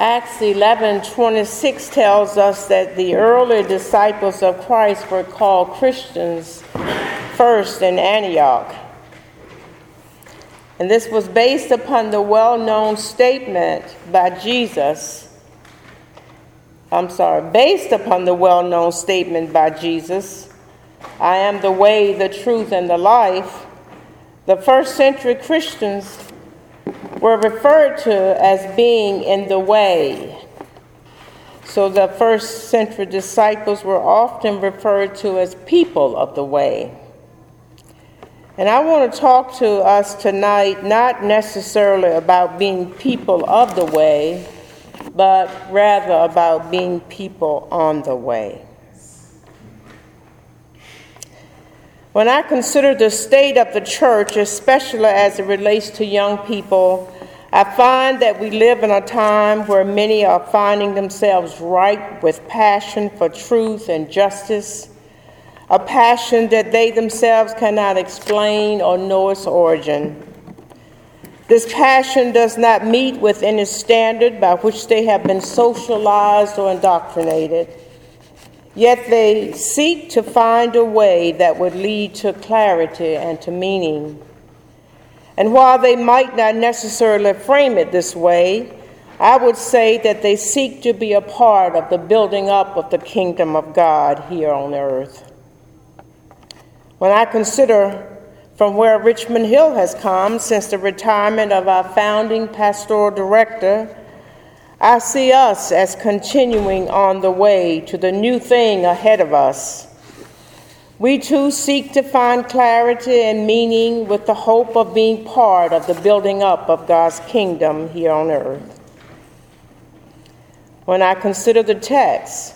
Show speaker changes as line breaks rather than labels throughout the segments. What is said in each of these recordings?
Acts 11 26 tells us that the early disciples of Christ were called Christians first in Antioch. And this was based upon the well known statement by Jesus. I'm sorry, based upon the well known statement by Jesus I am the way, the truth, and the life. The first century Christians were referred to as being in the way. So the first century disciples were often referred to as people of the way. And I want to talk to us tonight not necessarily about being people of the way, but rather about being people on the way. When I consider the state of the church, especially as it relates to young people, I find that we live in a time where many are finding themselves ripe with passion for truth and justice, a passion that they themselves cannot explain or know its origin. This passion does not meet with any standard by which they have been socialized or indoctrinated. Yet they seek to find a way that would lead to clarity and to meaning. And while they might not necessarily frame it this way, I would say that they seek to be a part of the building up of the kingdom of God here on earth. When I consider from where Richmond Hill has come since the retirement of our founding pastoral director, I see us as continuing on the way to the new thing ahead of us. We too seek to find clarity and meaning with the hope of being part of the building up of God's kingdom here on earth. When I consider the text,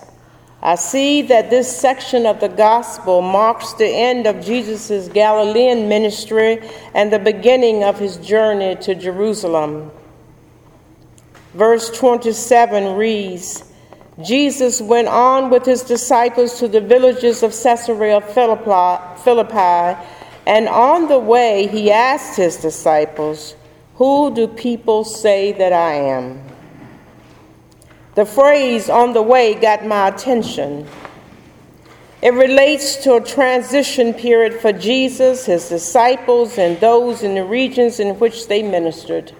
I see that this section of the gospel marks the end of Jesus' Galilean ministry and the beginning of his journey to Jerusalem. Verse 27 reads Jesus went on with his disciples to the villages of Caesarea Philippi, and on the way he asked his disciples, Who do people say that I am? The phrase on the way got my attention. It relates to a transition period for Jesus, his disciples, and those in the regions in which they ministered.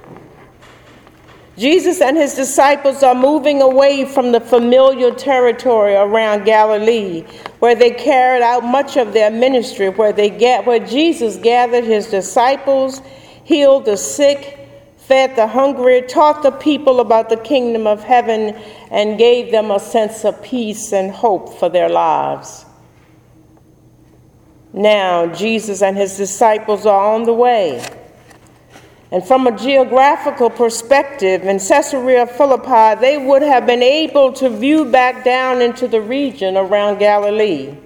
Jesus and his disciples are moving away from the familiar territory around Galilee, where they carried out much of their ministry, where, they get, where Jesus gathered his disciples, healed the sick, fed the hungry, taught the people about the kingdom of heaven, and gave them a sense of peace and hope for their lives. Now, Jesus and his disciples are on the way. And from a geographical perspective, in Caesarea Philippi, they would have been able to view back down into the region around Galilee,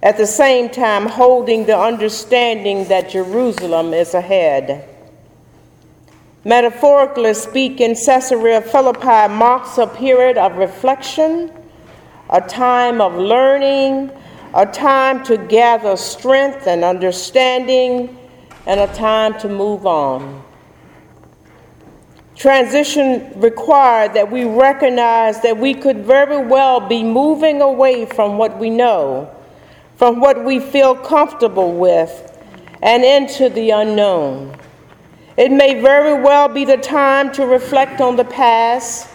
at the same time holding the understanding that Jerusalem is ahead. Metaphorically speaking, Caesarea Philippi marks a period of reflection, a time of learning, a time to gather strength and understanding and a time to move on. Transition required that we recognize that we could very well be moving away from what we know, from what we feel comfortable with, and into the unknown. It may very well be the time to reflect on the past,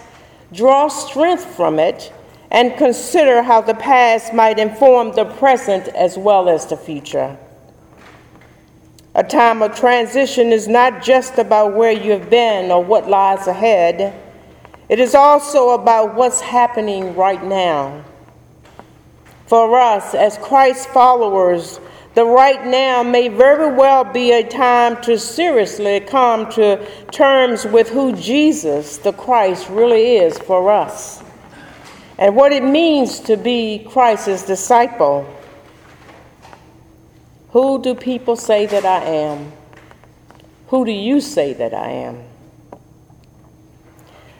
draw strength from it, and consider how the past might inform the present as well as the future. A time of transition is not just about where you have been or what lies ahead, it is also about what's happening right now. For us, as Christ followers, the right now may very well be a time to seriously come to terms with who Jesus, the Christ, really is for us and what it means to be Christ's disciple. Who do people say that I am? Who do you say that I am?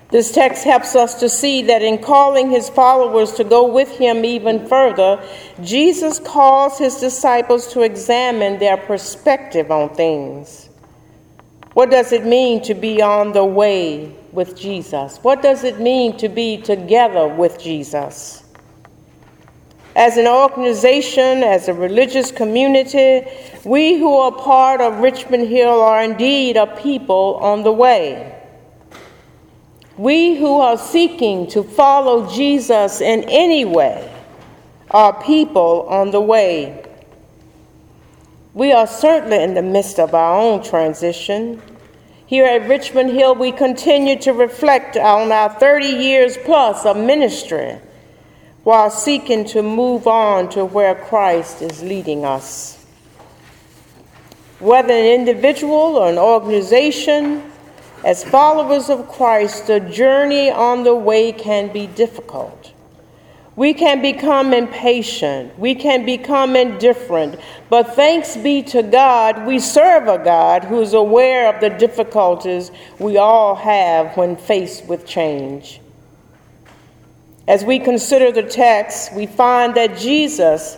This text helps us to see that in calling his followers to go with him even further, Jesus calls his disciples to examine their perspective on things. What does it mean to be on the way with Jesus? What does it mean to be together with Jesus? As an organization, as a religious community, we who are part of Richmond Hill are indeed a people on the way. We who are seeking to follow Jesus in any way are people on the way. We are certainly in the midst of our own transition. Here at Richmond Hill, we continue to reflect on our 30 years plus of ministry while seeking to move on to where Christ is leading us. Whether an individual or an organization, as followers of Christ, the journey on the way can be difficult. We can become impatient. We can become indifferent. But thanks be to God, we serve a God who is aware of the difficulties we all have when faced with change. As we consider the text, we find that Jesus,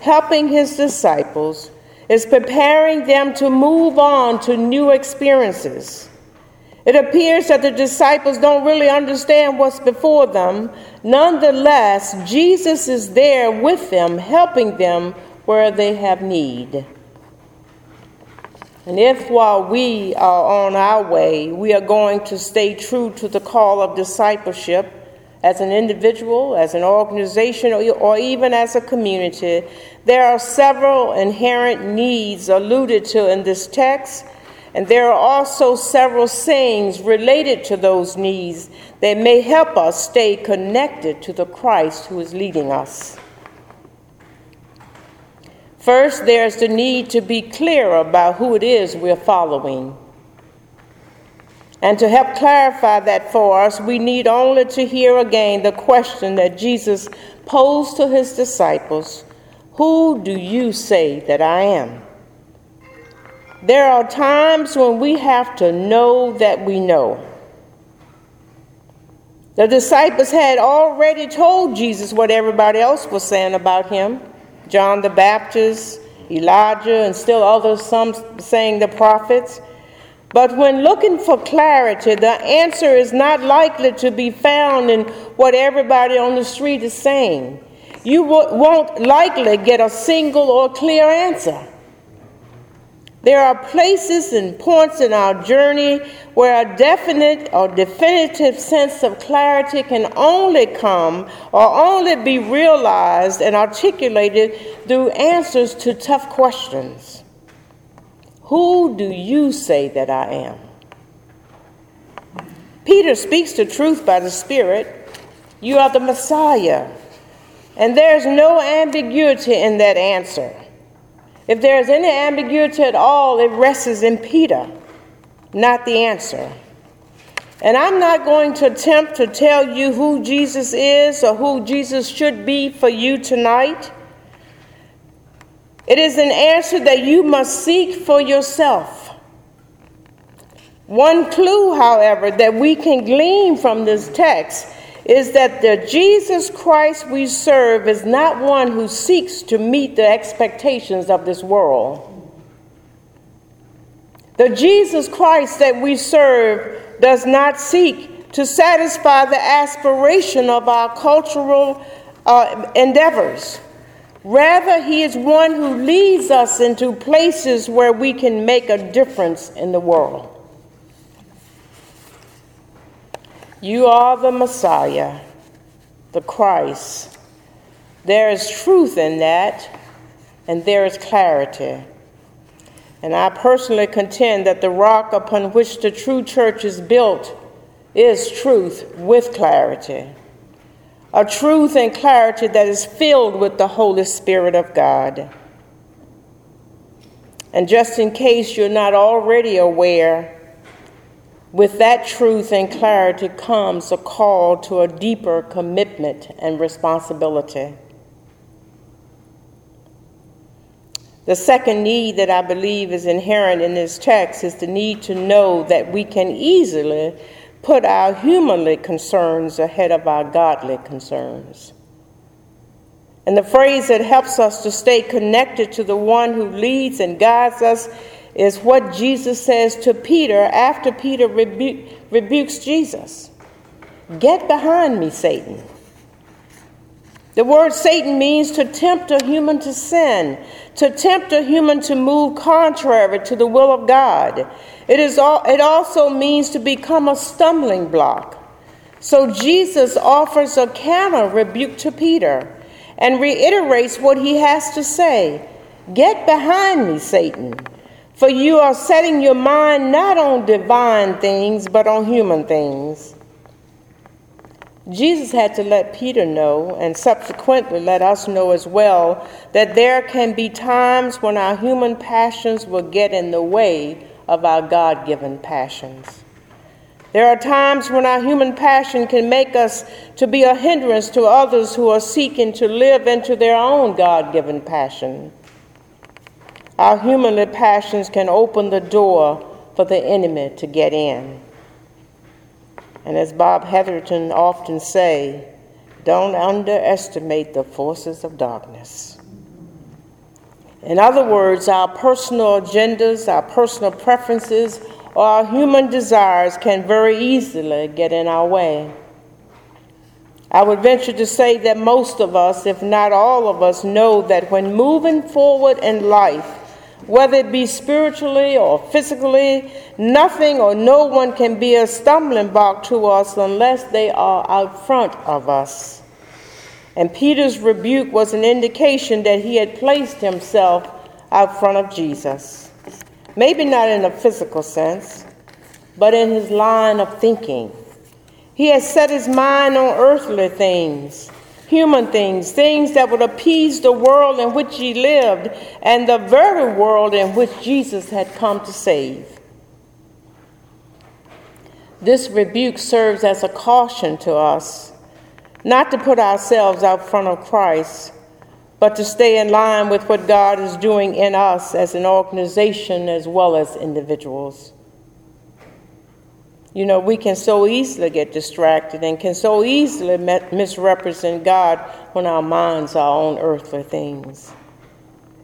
helping his disciples, is preparing them to move on to new experiences. It appears that the disciples don't really understand what's before them. Nonetheless, Jesus is there with them, helping them where they have need. And if while we are on our way, we are going to stay true to the call of discipleship as an individual, as an organization, or even as a community, there are several inherent needs alluded to in this text and there are also several sayings related to those needs that may help us stay connected to the Christ who is leading us. First, there's the need to be clear about who it is we're following. And to help clarify that for us, we need only to hear again the question that Jesus posed to his disciples Who do you say that I am? There are times when we have to know that we know. The disciples had already told Jesus what everybody else was saying about him John the Baptist, Elijah, and still others, some saying the prophets. But when looking for clarity, the answer is not likely to be found in what everybody on the street is saying. You won't likely get a single or clear answer. There are places and points in our journey where a definite or definitive sense of clarity can only come or only be realized and articulated through answers to tough questions. Who do you say that I am? Peter speaks the truth by the Spirit. You are the Messiah. And there's no ambiguity in that answer. If there is any ambiguity at all, it rests in Peter, not the answer. And I'm not going to attempt to tell you who Jesus is or who Jesus should be for you tonight. It is an answer that you must seek for yourself. One clue, however, that we can glean from this text is that the Jesus Christ we serve is not one who seeks to meet the expectations of this world. The Jesus Christ that we serve does not seek to satisfy the aspiration of our cultural uh, endeavors. Rather, He is one who leads us into places where we can make a difference in the world. You are the Messiah, the Christ. There is truth in that, and there is clarity. And I personally contend that the rock upon which the true church is built is truth with clarity. A truth and clarity that is filled with the Holy Spirit of God. And just in case you're not already aware, with that truth and clarity comes a call to a deeper commitment and responsibility. The second need that I believe is inherent in this text is the need to know that we can easily put our humanly concerns ahead of our godly concerns. And the phrase that helps us to stay connected to the one who leads and guides us is what Jesus says to Peter after Peter rebu- rebukes Jesus Get behind me, Satan. The word Satan means to tempt a human to sin, to tempt a human to move contrary to the will of God. It, is all, it also means to become a stumbling block. So Jesus offers a counter rebuke to Peter and reiterates what he has to say Get behind me, Satan, for you are setting your mind not on divine things, but on human things. Jesus had to let Peter know, and subsequently let us know as well, that there can be times when our human passions will get in the way of our God given passions. There are times when our human passion can make us to be a hindrance to others who are seeking to live into their own God given passion. Our human passions can open the door for the enemy to get in. And as Bob Heatherton often say, don't underestimate the forces of darkness. In other words, our personal agendas, our personal preferences, or our human desires can very easily get in our way. I would venture to say that most of us, if not all of us, know that when moving forward in life, whether it be spiritually or physically, nothing or no one can be a stumbling block to us unless they are out front of us. And Peter's rebuke was an indication that he had placed himself out front of Jesus. Maybe not in a physical sense, but in his line of thinking. He had set his mind on earthly things, human things, things that would appease the world in which he lived and the very world in which Jesus had come to save. This rebuke serves as a caution to us not to put ourselves out front of Christ, but to stay in line with what God is doing in us as an organization as well as individuals. You know, we can so easily get distracted and can so easily misrepresent God when our minds are on earthly things.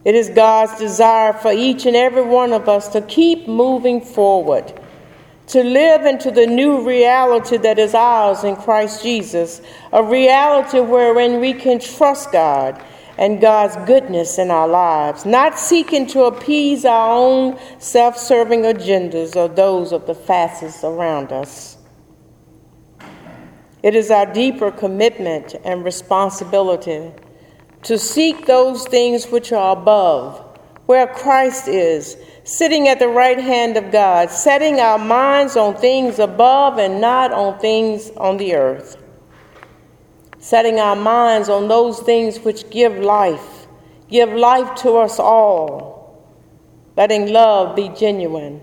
It is God's desire for each and every one of us to keep moving forward, to live into the new reality that is ours in Christ Jesus, a reality wherein we can trust God and God's goodness in our lives, not seeking to appease our own self serving agendas or those of the facets around us. It is our deeper commitment and responsibility to seek those things which are above, where Christ is, sitting at the right hand of God, setting our minds on things above and not on things on the earth setting our minds on those things which give life, give life to us all, letting love be genuine,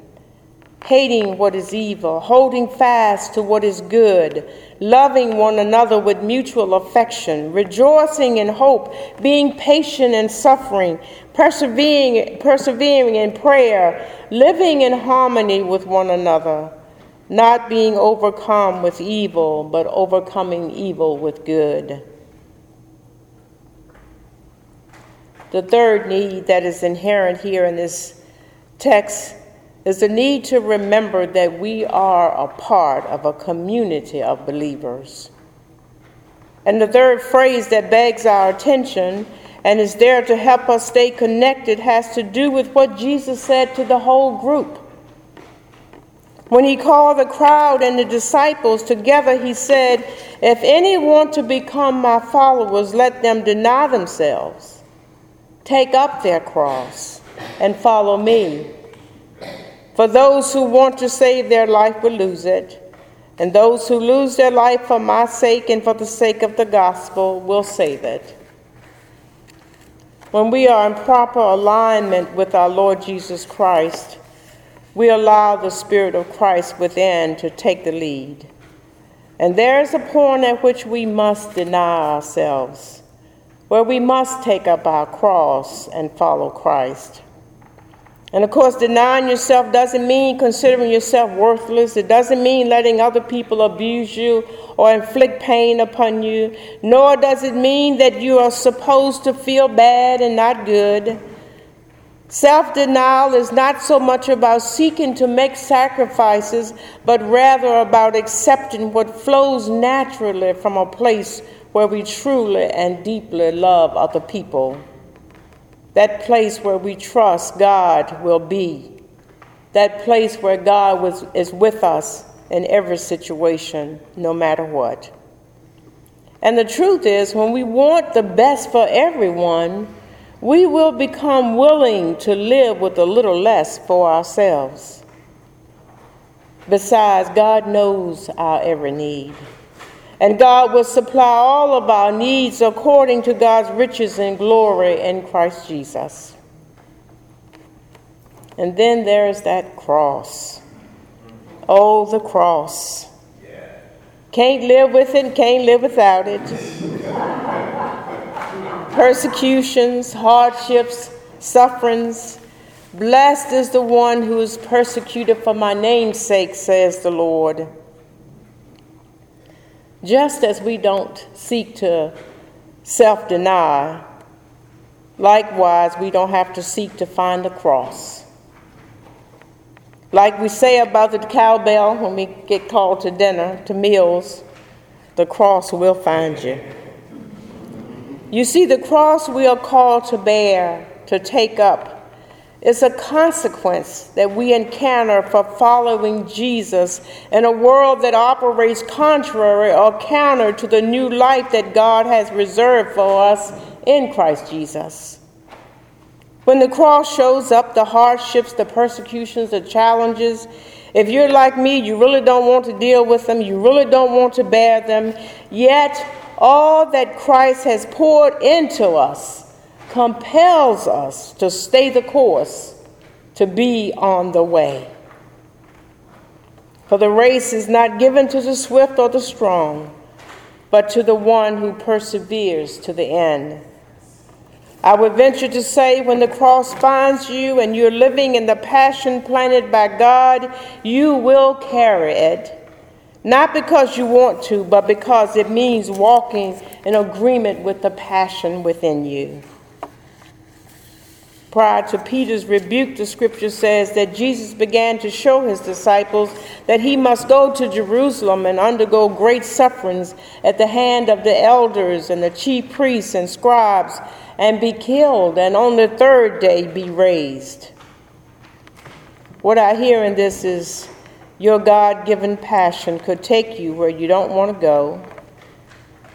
hating what is evil, holding fast to what is good, loving one another with mutual affection, rejoicing in hope, being patient in suffering, persevering, persevering in prayer, living in harmony with one another not being overcome with evil, but overcoming evil with good. The third need that is inherent here in this text is the need to remember that we are a part of a community of believers. And the third phrase that begs our attention and is there to help us stay connected has to do with what Jesus said to the whole group. When he called the crowd and the disciples together, he said, If any want to become my followers, let them deny themselves, take up their cross, and follow me. For those who want to save their life will lose it, and those who lose their life for my sake and for the sake of the gospel will save it. When we are in proper alignment with our Lord Jesus Christ, we allow the Spirit of Christ within to take the lead. And there is a point at which we must deny ourselves, where we must take up our cross and follow Christ. And of course, denying yourself doesn't mean considering yourself worthless. It doesn't mean letting other people abuse you or inflict pain upon you. Nor does it mean that you are supposed to feel bad and not good. Self denial is not so much about seeking to make sacrifices, but rather about accepting what flows naturally from a place where we truly and deeply love other people. That place where we trust God will be. That place where God was, is with us in every situation, no matter what. And the truth is, when we want the best for everyone, we will become willing to live with a little less for ourselves. Besides, God knows our every need. And God will supply all of our needs according to God's riches and glory in Christ Jesus. And then there is that cross. Oh, the cross. Can't live with it, can't live without it persecutions, hardships, sufferings. Blessed is the one who is persecuted for my name's sake, says the Lord. Just as we don't seek to self deny, likewise, we don't have to seek to find the cross. Like we say about the cowbell when we get called to dinner, to meals, the cross will find you. You see, the cross we are called to bear, to take up, is a consequence that we encounter for following Jesus in a world that operates contrary or counter to the new life that God has reserved for us in Christ Jesus. When the cross shows up, the hardships, the persecutions, the challenges, if you're like me, you really don't want to deal with them, you really don't want to bear them, yet all that Christ has poured into us compels us to stay the course, to be on the way. For the race is not given to the swift or the strong, but to the one who perseveres to the end. I would venture to say when the cross finds you and you're living in the passion planted by God, you will carry it not because you want to, but because it means walking in agreement with the passion within you. Prior to Peter's rebuke, the scripture says that Jesus began to show his disciples that he must go to Jerusalem and undergo great sufferings at the hand of the elders and the chief priests and scribes and be killed, and on the third day be raised. What I hear in this is your God given passion could take you where you don't want to go.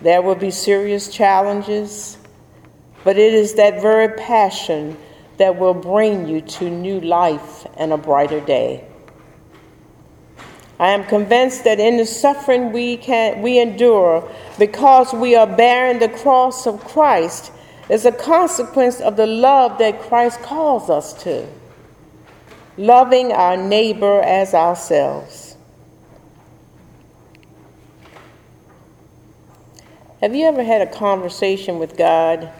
There will be serious challenges, but it is that very passion that will bring you to new life and a brighter day. I am convinced that in the suffering we, can, we endure because we are bearing the cross of Christ is a consequence of the love that Christ calls us to loving our neighbor as ourselves. Have you ever had a conversation with God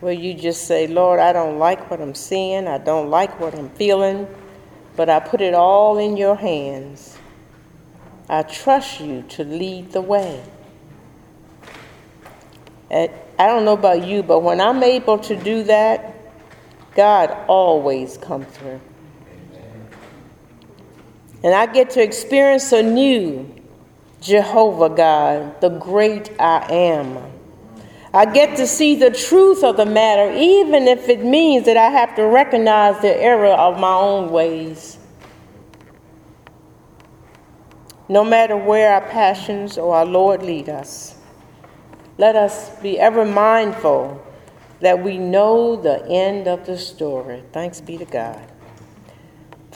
where you just say, Lord, I don't like what I'm seeing, I don't like what I'm feeling, but I put it all in your hands. I trust you to lead the way. I don't know about you, but when I'm able to do that, God always comes through. And I get to experience anew Jehovah God, the great I am. I get to see the truth of the matter, even if it means that I have to recognize the error of my own ways. No matter where our passions or our Lord lead us, let us be ever mindful that we know the end of the story. Thanks be to God.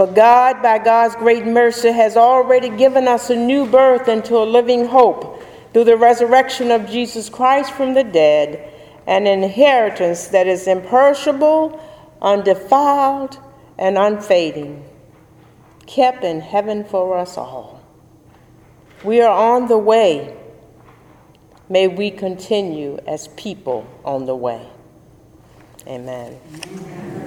For God, by God's great mercy, has already given us a new birth into a living hope through the resurrection of Jesus Christ from the dead, an inheritance that is imperishable, undefiled, and unfading, kept in heaven for us all. We are on the way. May we continue as people on the way. Amen.